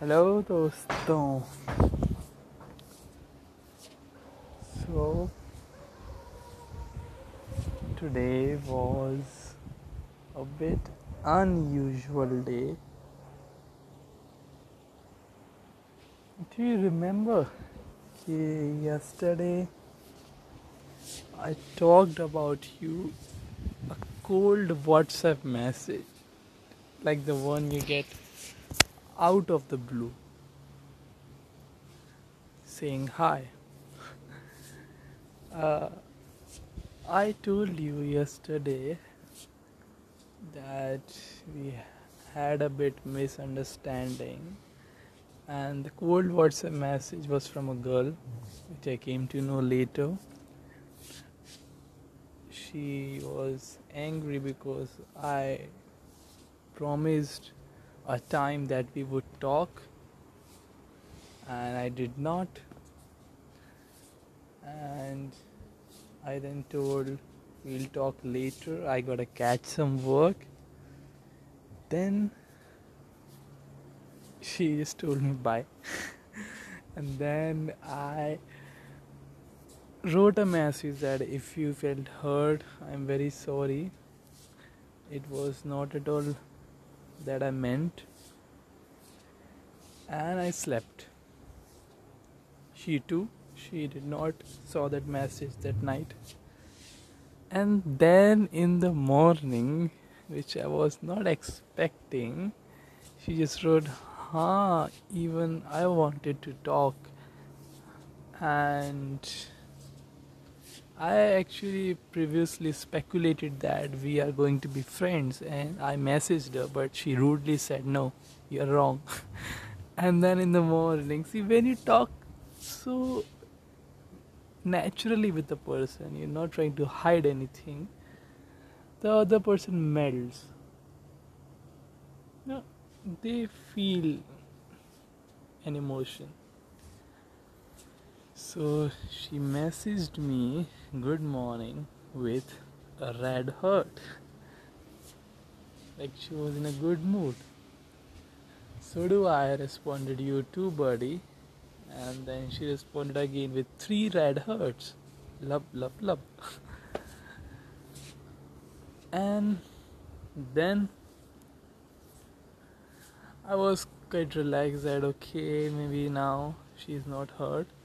Hello दोस्तों so today was a bit unusual day do you remember yesterday I talked about you a cold WhatsApp message like the one you get out of the blue saying hi. Uh, I told you yesterday that we had a bit misunderstanding and the cold WhatsApp message was from a girl which I came to know later. She was angry because I promised a time that we would talk and I did not. And I then told we'll talk later. I gotta catch some work. Then she just told me bye. And then I wrote a message that if you felt hurt I'm very sorry. It was not at all that I meant and I slept. She too, she did not saw that message that night. And then in the morning, which I was not expecting, she just wrote, "Ha, even I wanted to talk." And I actually previously speculated that we are going to be friends, and I messaged her, but she rudely said, No, you're wrong. and then in the morning, see, when you talk so naturally with the person, you're not trying to hide anything, the other person melts. No, they feel an emotion. So she messaged me good morning with a red heart. Like she was in a good mood. So do I responded you too buddy and then she responded again with three red hearts. Love love love. and then I was quite relaxed that okay maybe now she's not hurt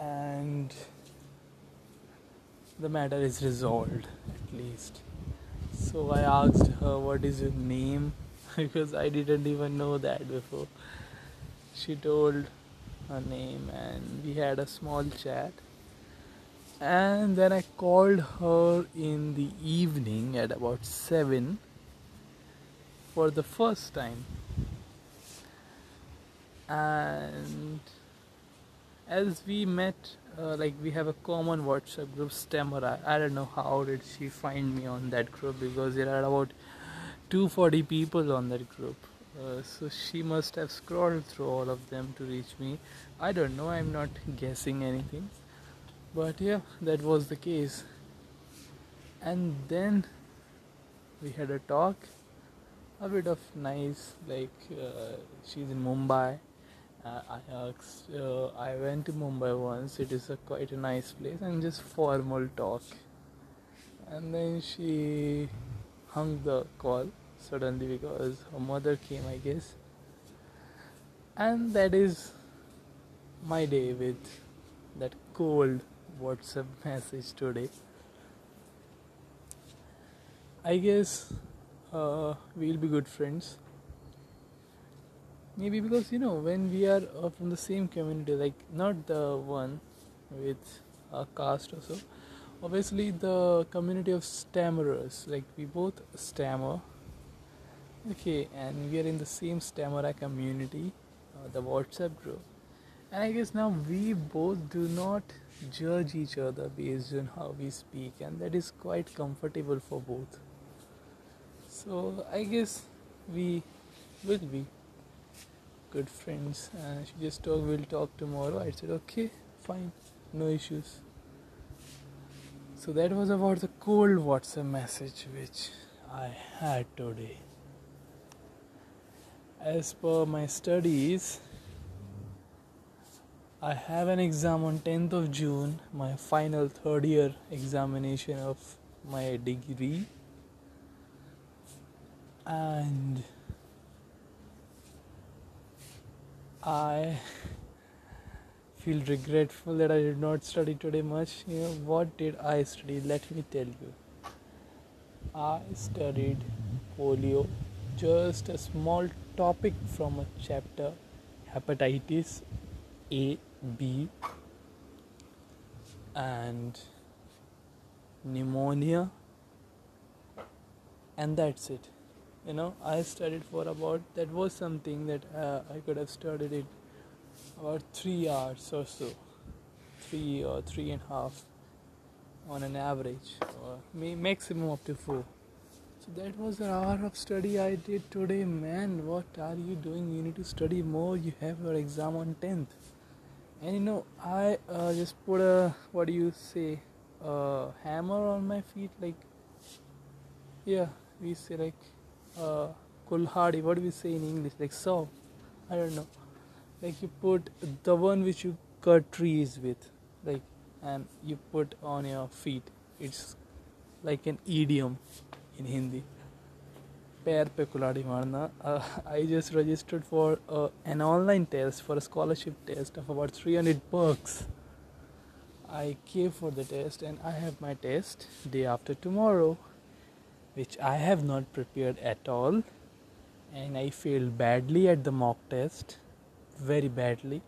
and the matter is resolved at least. So I asked her, What is your name? because I didn't even know that before. She told her name, and we had a small chat. And then I called her in the evening at about 7 for the first time. And as we met uh, like we have a common whatsapp group stammer I, I don't know how did she find me on that group because there are about 240 people on that group. Uh, so she must have scrolled through all of them to reach me. I don't know. I'm not guessing anything. But yeah that was the case. And then we had a talk. A bit of nice like uh, she's in mumbai uh, I asked, uh, I went to Mumbai once. It is a quite a nice place and just formal talk. And then she hung the call suddenly because her mother came, I guess. And that is my day with that cold WhatsApp message today. I guess uh, we'll be good friends maybe because you know when we are uh, from the same community like not the one with a caste or so. Obviously the community of stammerers like we both stammer. Okay and we are in the same stammerer community uh, the whatsapp group. And i guess now we both do not judge each other based on how we speak and that is quite comfortable for both. So i guess we will be good friends and she just told we'll talk tomorrow. I said okay fine no issues. So that was about the cold whatsapp message which i had today. As per my studies, I have an exam on 10th of June, my final third year examination of my degree. And I feel regretful that I did not study today much. You know, what did I study? Let me tell you. I studied polio, just a small topic from a chapter hepatitis A, B, and pneumonia, and that's it. You know, I studied for about that was something that uh, I could have studied it about three hours or so, three or three and a half on an average, or maximum up to four. So that was an hour of study I did today. Man, what are you doing? You need to study more. You have your exam on 10th. And you know, I uh, just put a, what do you say, a hammer on my feet. Like, yeah, we say like, uh, kulhadi. What do we say in English? Like saw. I don't know. Like you put the one which you cut trees with. Like, and you put on your feet. It's like an idiom in Hindi. पैर पे कुलाड़ी मारना I just registered for an online test for a scholarship test of about 300 bucks i came for the test and i have my test day after tomorrow which i have not prepared at all and i failed badly at the mock test very badly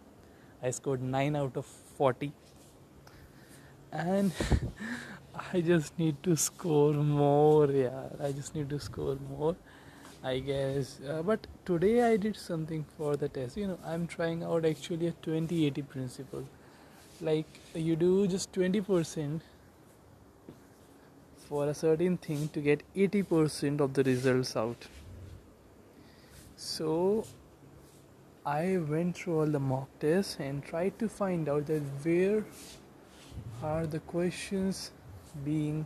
i scored 9 out of 40 and I just need to score more. Yeah, I just need to score more. I guess. Uh, but today I did something for the test. You know, I'm trying out actually a 20 80 principle. Like you do just 20% for a certain thing to get 80% of the results out. So I went through all the mock tests and tried to find out that where are the questions being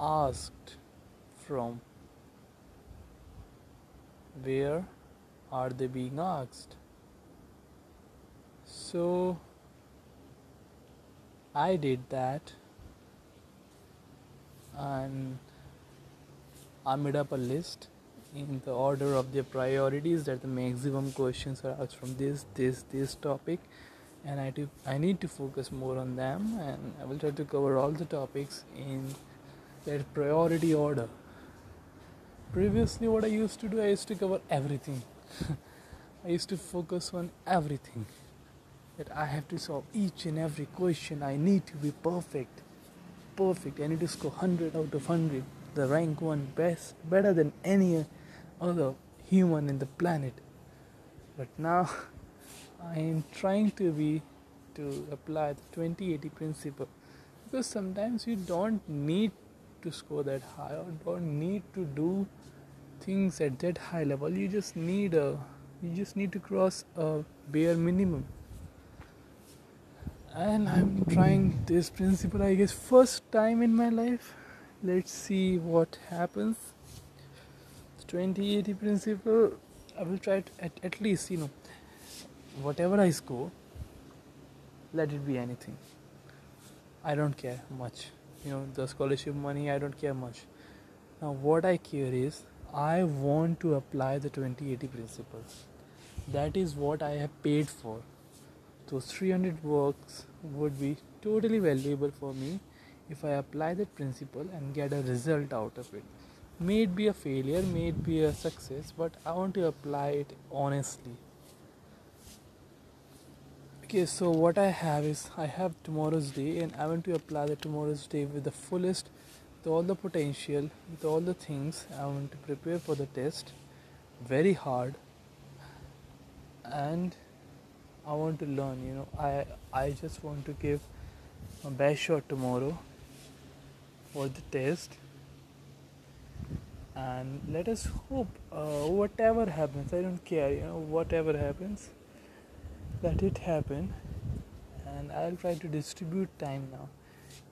asked from? Where are they being asked? So I did that and I made up a list in the order of their priorities that the maximum questions are asked from this, this, this topic and I, do, I need to focus more on them and I will try to cover all the topics in their priority order. Previously, what I used to do, I used to cover everything. I used to focus on everything. That I have to solve each and every question. I need to be perfect. Perfect. I need to score 100 out of 100. The rank one best, better than any other human in the planet. But now I am trying to be to apply the 2080 principle because sometimes you don't need to score that high or don't need to do things at that high level you just need a you just need to cross a bare minimum and i'm trying this principle i guess first time in my life let's see what happens 2080 principle i will try to at, at least you know whatever I score, let it be anything. I don't care much. You know, the scholarship money, I don't care much. Now, what I care is I want to apply the 2080 principle That is what I have paid for. Those 300 works would be totally valuable for me if I apply that principle and get a result out of it. May it be a failure, may it be a success, but I want to apply it honestly. Okay so what i have is i have tomorrow's day and i want to apply the tomorrow's day with the fullest with all the potential with all the things i want to prepare for the test. Very hard. And i want to learn you know. I i just want to give my best shot tomorrow for the test. And let us hope uh, whatever happens i don't care you know whatever happens let it happen. And I'll try to distribute time now.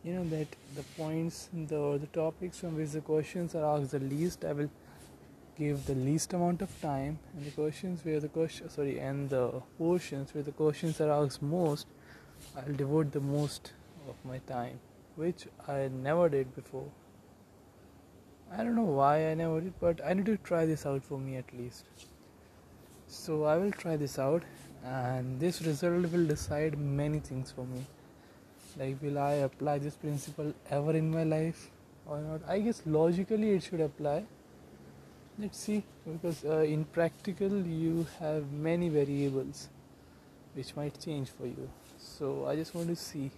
You know that the points the the topics from which the questions are asked the least I will give the least amount of time and the questions where the question sorry and the portions where the questions are asked most I'll devote the most of my time which I never did before. I don't know why I never did but I need to try this out for me at least. So I will try this out and this result will decide many things for me. Like will I apply this principle ever in my life or not? I guess logically it should apply let's see because uh, in practical you have many variables which might change for you. So i just want to see.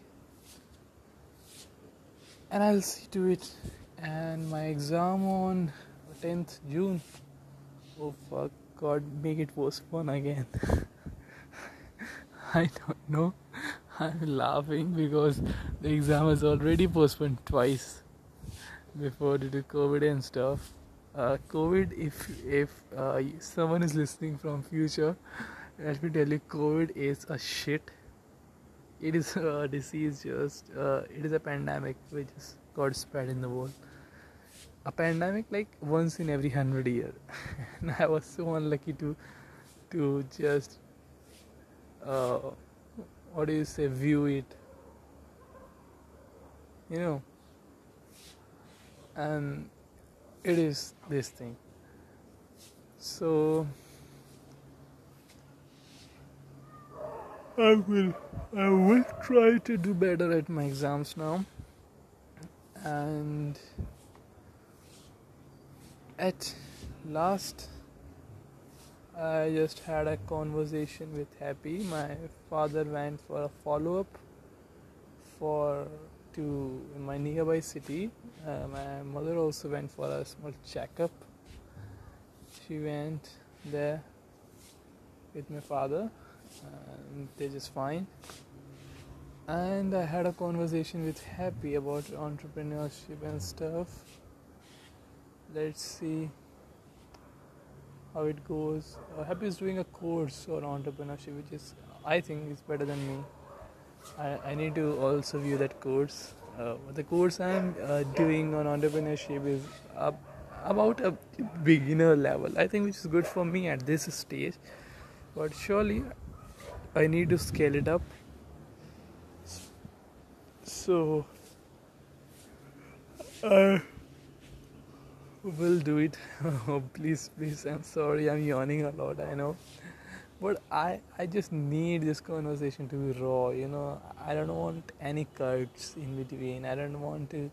And i'll see to it. And my exam on 10th june. Oh fuck god make it postpone again. I don't know. I'm laughing because the exam is already postponed twice before due to covid and stuff uh, covid if if uh, someone is listening from future let me tell you covid is a shit. It is a disease just uh, it is a pandemic which is got spread in the world. A pandemic like once in every hundred year. And i was so unlucky to to just uh, what do you say view it. You know? And it is this thing. So I will I will try to do better at my exams now. And at last I just had a conversation with Happy my father went for a follow up for to my nearby city. Uh, my mother also went for a small checkup. She went there with my father, and they're just fine. And I had a conversation with Happy about entrepreneurship and stuff. Let's see how it goes. Uh, Happy is doing a course on entrepreneurship, which is I think is better than me. I, I need to also view that course. Uh, the course I'm uh, doing on entrepreneurship is up, about a beginner level. I think which is good for me at this stage. But surely I need to scale it up. So I will do it. oh, please, please. I'm sorry. I'm yawning a lot. I know but i i just need this conversation to be raw you know? I don't want any cuts in between. I don't want to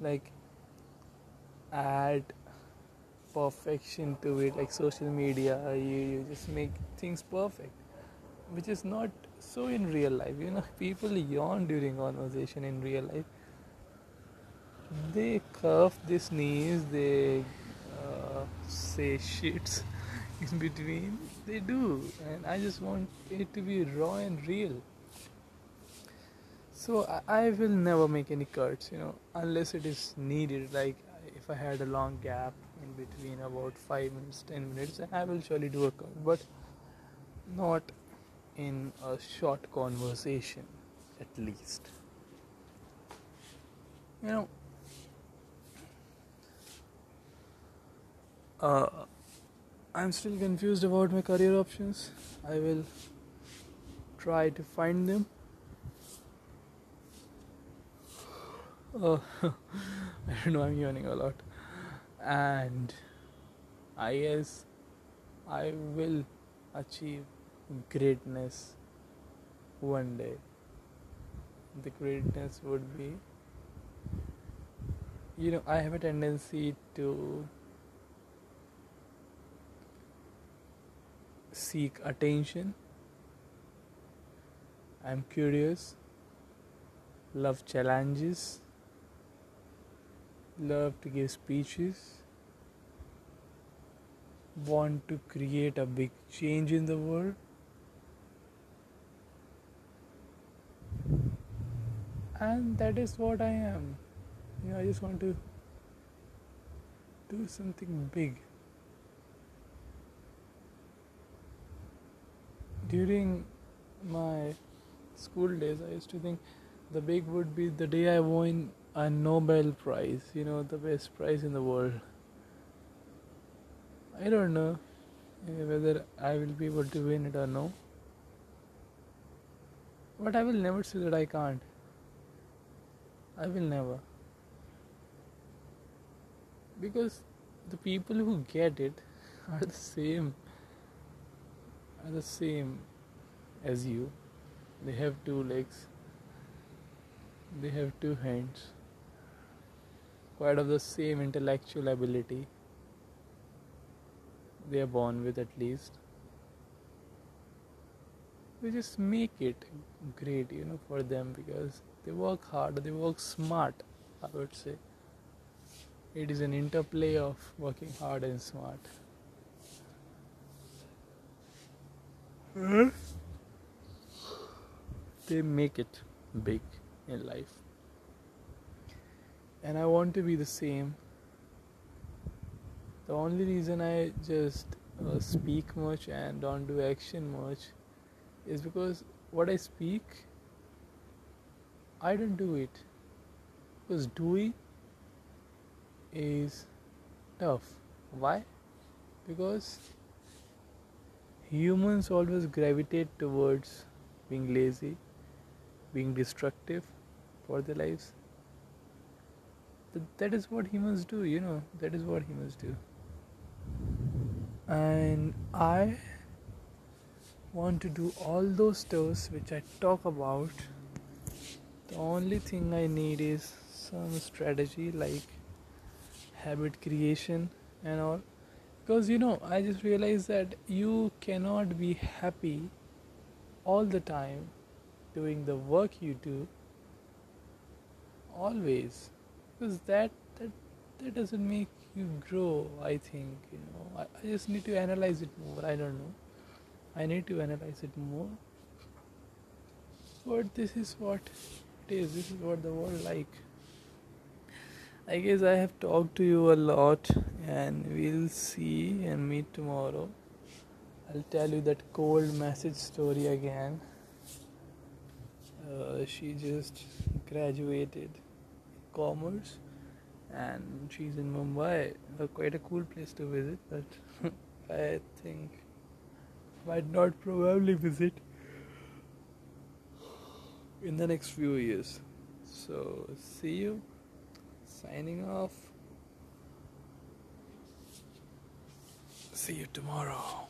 like add perfection to it like social media. You, you just make things perfect which is not so in real life you know? People yawn during conversation in real life. They curve their knees they uh, say shits in between they do. And i just want it to be raw and real. So I, will never make any cuts you know unless it is needed. Like if i had a long gap in between about 5 minutes 10 minutes i will surely do a cut but not in a short conversation at least. You know uh, I'm still confused about my career options. I will try to find them. Oh, I don't know, I'm yawning a lot. And I guess I will achieve greatness one day. The greatness would be, you know, I have a tendency to seek attention. I'm curious, love challenges, love to give speeches, want to create a big change in the world. And that is what I am. You know, I just want to do something big. During my school days, I used to think the big would be the day I won a Nobel Prize, you know, the best prize in the world. I don't know uh, whether I will be able to win it or no. But I will never say that I can't. I will never. Because the people who get it are the same are the same as you. They have two legs. They have two hands. Quite of the same intellectual ability. They are born with at least. We just make it great, you know, for them because they work hard, they work smart, I would say. It is an interplay of working hard and smart. They make it big in life. And I want to be the same. The only reason I just uh, speak much and don't do action much is because what I speak, I don't do it. Because doing is tough. Why? Because humans always gravitate towards being lazy, being destructive for their lives. That is what humans do, you know, that is what humans do. And I want to do all those stuffs which I talk about. The only thing I need is some strategy like habit creation and all because you know i just realized that you cannot be happy all the time doing the work you do always. Because that that that doesn't make you grow i think you know. I, I just need to analyze it more. I don't know. I need to analyze it more. But this is what it is. This is what the world like I guess I have talked to you a lot, and we'll see and meet tomorrow. I'll tell you that cold message story again. Uh, she just graduated commerce and she's in Mumbai. Uh, quite a cool place to visit, but I think might not probably visit in the next few years. So, see you signing off. See you tomorrow.